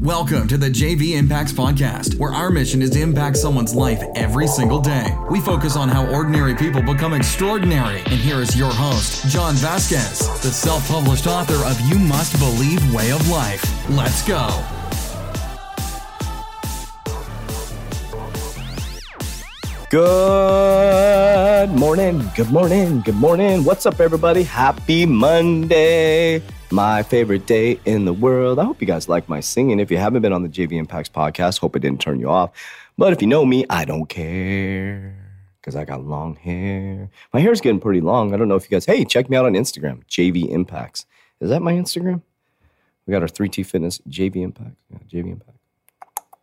Welcome to the JV Impacts Podcast, where our mission is to impact someone's life every single day. We focus on how ordinary people become extraordinary. And here is your host, John Vasquez, the self published author of You Must Believe Way of Life. Let's go. Good morning, good morning, good morning. What's up, everybody? Happy Monday, my favorite day in the world. I hope you guys like my singing. If you haven't been on the JV Impacts podcast, hope it didn't turn you off. But if you know me, I don't care because I got long hair. My hair's getting pretty long. I don't know if you guys, hey, check me out on Instagram, JV Impacts. Is that my Instagram? We got our 3T Fitness, JV Impact. Yeah, JV Impact.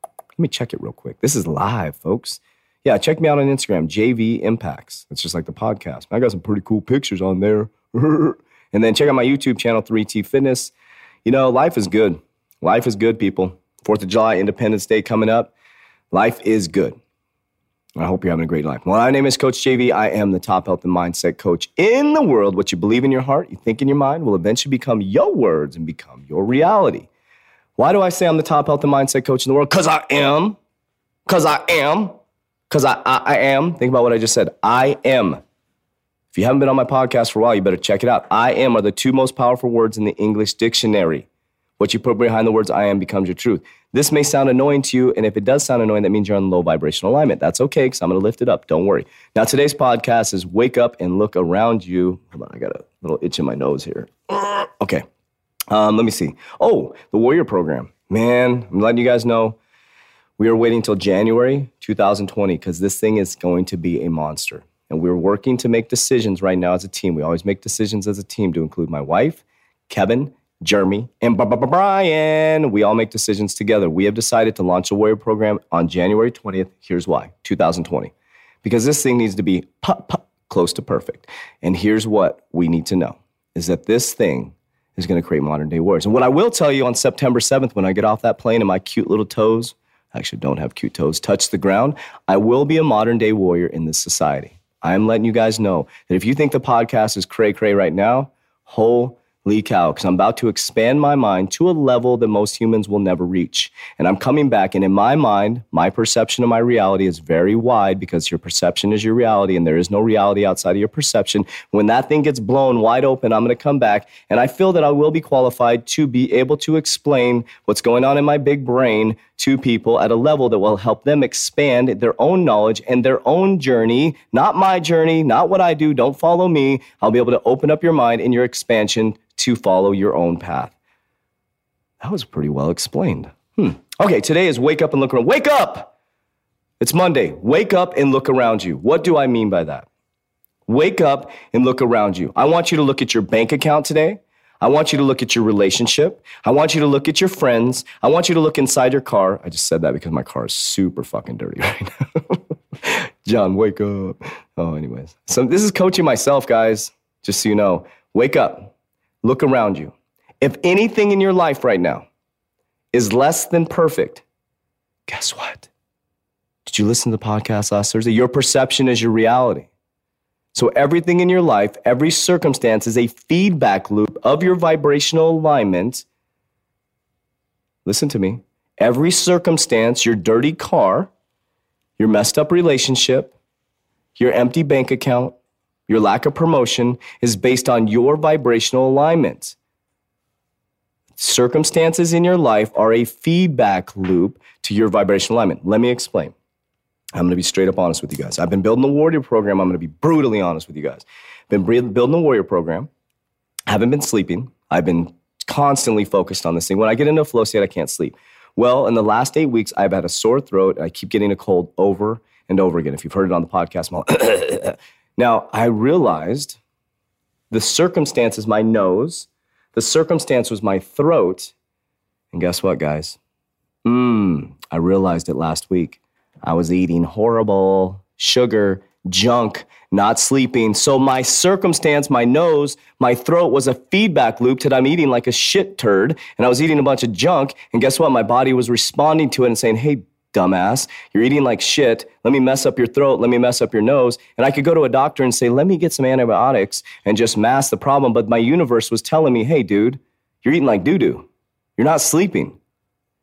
Let me check it real quick. This is live, folks. Yeah, check me out on Instagram, JV Impacts. It's just like the podcast. I got some pretty cool pictures on there. and then check out my YouTube channel, 3T Fitness. You know, life is good. Life is good, people. Fourth of July, Independence Day coming up. Life is good. I hope you're having a great life. Well, my name is Coach JV. I am the top health and mindset coach in the world. What you believe in your heart, you think in your mind, will eventually become your words and become your reality. Why do I say I'm the top health and mindset coach in the world? Because I am. Because I am. Because I, I, I am. Think about what I just said. I am. If you haven't been on my podcast for a while, you better check it out. I am are the two most powerful words in the English dictionary. What you put behind the words I am becomes your truth. This may sound annoying to you, and if it does sound annoying, that means you're on low vibrational alignment. That's okay, because I'm going to lift it up. Don't worry. Now, today's podcast is wake up and look around you. Hold on, I got a little itch in my nose here. Okay. Um, let me see. Oh, the Warrior Program. Man, I'm letting you guys know we are waiting until January 2020 because this thing is going to be a monster. And we're working to make decisions right now as a team. We always make decisions as a team to include my wife, Kevin, Jeremy, and Brian. We all make decisions together. We have decided to launch a Warrior program on January 20th. Here's why 2020. Because this thing needs to be pu- pu- close to perfect. And here's what we need to know is that this thing is going to create modern day warriors. And what I will tell you on September 7th, when I get off that plane and my cute little toes I actually don't have cute toes, touch the ground, I will be a modern day warrior in this society. I'm letting you guys know that if you think the podcast is cray cray right now, whole Lee Cow, because I'm about to expand my mind to a level that most humans will never reach. And I'm coming back, and in my mind, my perception of my reality is very wide because your perception is your reality, and there is no reality outside of your perception. When that thing gets blown wide open, I'm going to come back, and I feel that I will be qualified to be able to explain what's going on in my big brain to people at a level that will help them expand their own knowledge and their own journey, not my journey, not what I do. Don't follow me. I'll be able to open up your mind in your expansion to follow your own path. That was pretty well explained. Hmm. Okay, today is wake up and look around. Wake up! It's Monday. Wake up and look around you. What do I mean by that? Wake up and look around you. I want you to look at your bank account today. I want you to look at your relationship. I want you to look at your friends. I want you to look inside your car. I just said that because my car is super fucking dirty right now. John, wake up. Oh, anyways. So this is coaching myself, guys, just so you know. Wake up. Look around you. If anything in your life right now is less than perfect, guess what? Did you listen to the podcast last Thursday? Your perception is your reality. So everything in your life, every circumstance is a feedback loop of your vibrational alignment. Listen to me. Every circumstance, your dirty car, your messed up relationship, your empty bank account, your lack of promotion is based on your vibrational alignment. Circumstances in your life are a feedback loop to your vibrational alignment. Let me explain. I'm going to be straight up honest with you guys. I've been building the Warrior program. I'm going to be brutally honest with you guys. Been building the Warrior program. Haven't been sleeping. I've been constantly focused on this thing. When I get into a flow state, I can't sleep. Well, in the last eight weeks, I've had a sore throat. I keep getting a cold over and over again. If you've heard it on the podcast, now I realized the circumstances, my nose, the circumstance was my throat. And guess what, guys? Mmm, I realized it last week. I was eating horrible sugar, junk, not sleeping. So my circumstance, my nose, my throat was a feedback loop that I'm eating like a shit turd. And I was eating a bunch of junk. And guess what? My body was responding to it and saying, hey, dumbass, you're eating like shit. Let me mess up your throat. Let me mess up your nose. And I could go to a doctor and say, let me get some antibiotics and just mask the problem. But my universe was telling me, hey, dude, you're eating like doo doo. You're not sleeping.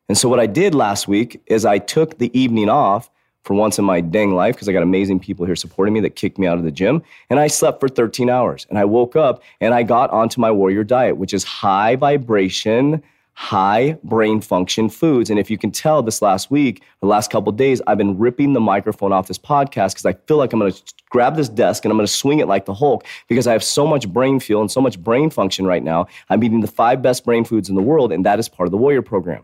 And so what I did last week is I took the evening off for once in my dang life because I got amazing people here supporting me that kicked me out of the gym. And I slept for 13 hours. And I woke up and I got onto my warrior diet, which is high vibration, high brain function foods. And if you can tell this last week, the last couple days, I've been ripping the microphone off this podcast because I feel like I'm going to grab this desk and I'm going to swing it like the Hulk because I have so much brain fuel and so much brain function right now. I'm eating the five best brain foods in the world, and that is part of the warrior program.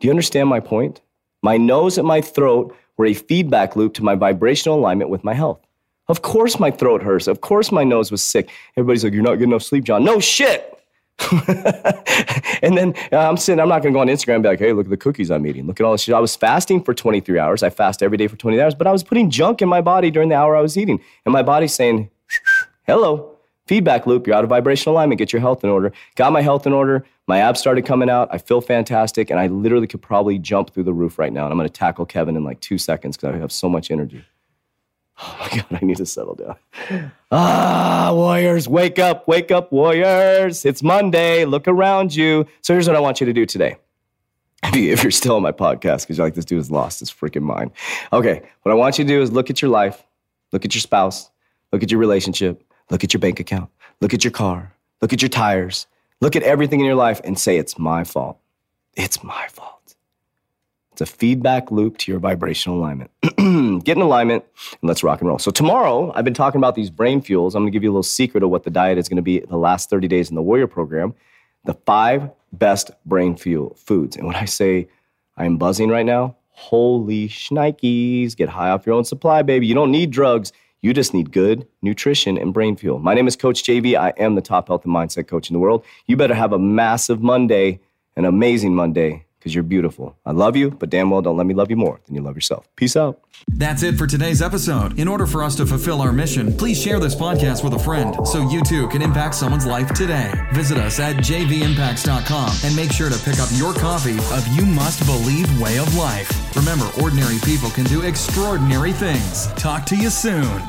Do you understand my point? My nose and my throat were a feedback loop to my vibrational alignment with my health. Of course, my throat hurts. Of course, my nose was sick. Everybody's like, You're not getting enough sleep, John. No shit. and then uh, I'm sitting, I'm not going to go on Instagram and be like, hey, look at the cookies I'm eating. Look at all this shit. I was fasting for 23 hours. I fast every day for 20 hours, but I was putting junk in my body during the hour I was eating. And my body's saying, hello, feedback loop. You're out of vibrational alignment. Get your health in order. Got my health in order. My abs started coming out. I feel fantastic. And I literally could probably jump through the roof right now. And I'm going to tackle Kevin in like two seconds because I have so much energy. Oh my God, I need to settle down. Ah, Warriors, wake up, wake up, Warriors. It's Monday. Look around you. So here's what I want you to do today. If you're still on my podcast, because you're like, this dude has lost his freaking mind. Okay, what I want you to do is look at your life, look at your spouse, look at your relationship, look at your bank account, look at your car, look at your tires, look at everything in your life and say, it's my fault. It's my fault. It's a feedback loop to your vibrational alignment. Get in alignment and let's rock and roll. So, tomorrow, I've been talking about these brain fuels. I'm gonna give you a little secret of what the diet is gonna be the last 30 days in the Warrior program. The five best brain fuel foods. And when I say I am buzzing right now, holy shnikes, get high off your own supply, baby. You don't need drugs. You just need good nutrition and brain fuel. My name is Coach JV. I am the top health and mindset coach in the world. You better have a massive Monday, an amazing Monday because you're beautiful. I love you, but damn well don't let me love you more than you love yourself. Peace out. That's it for today's episode. In order for us to fulfill our mission, please share this podcast with a friend so you too can impact someone's life today. Visit us at jvimpacts.com and make sure to pick up your copy of You Must Believe Way of Life. Remember, ordinary people can do extraordinary things. Talk to you soon.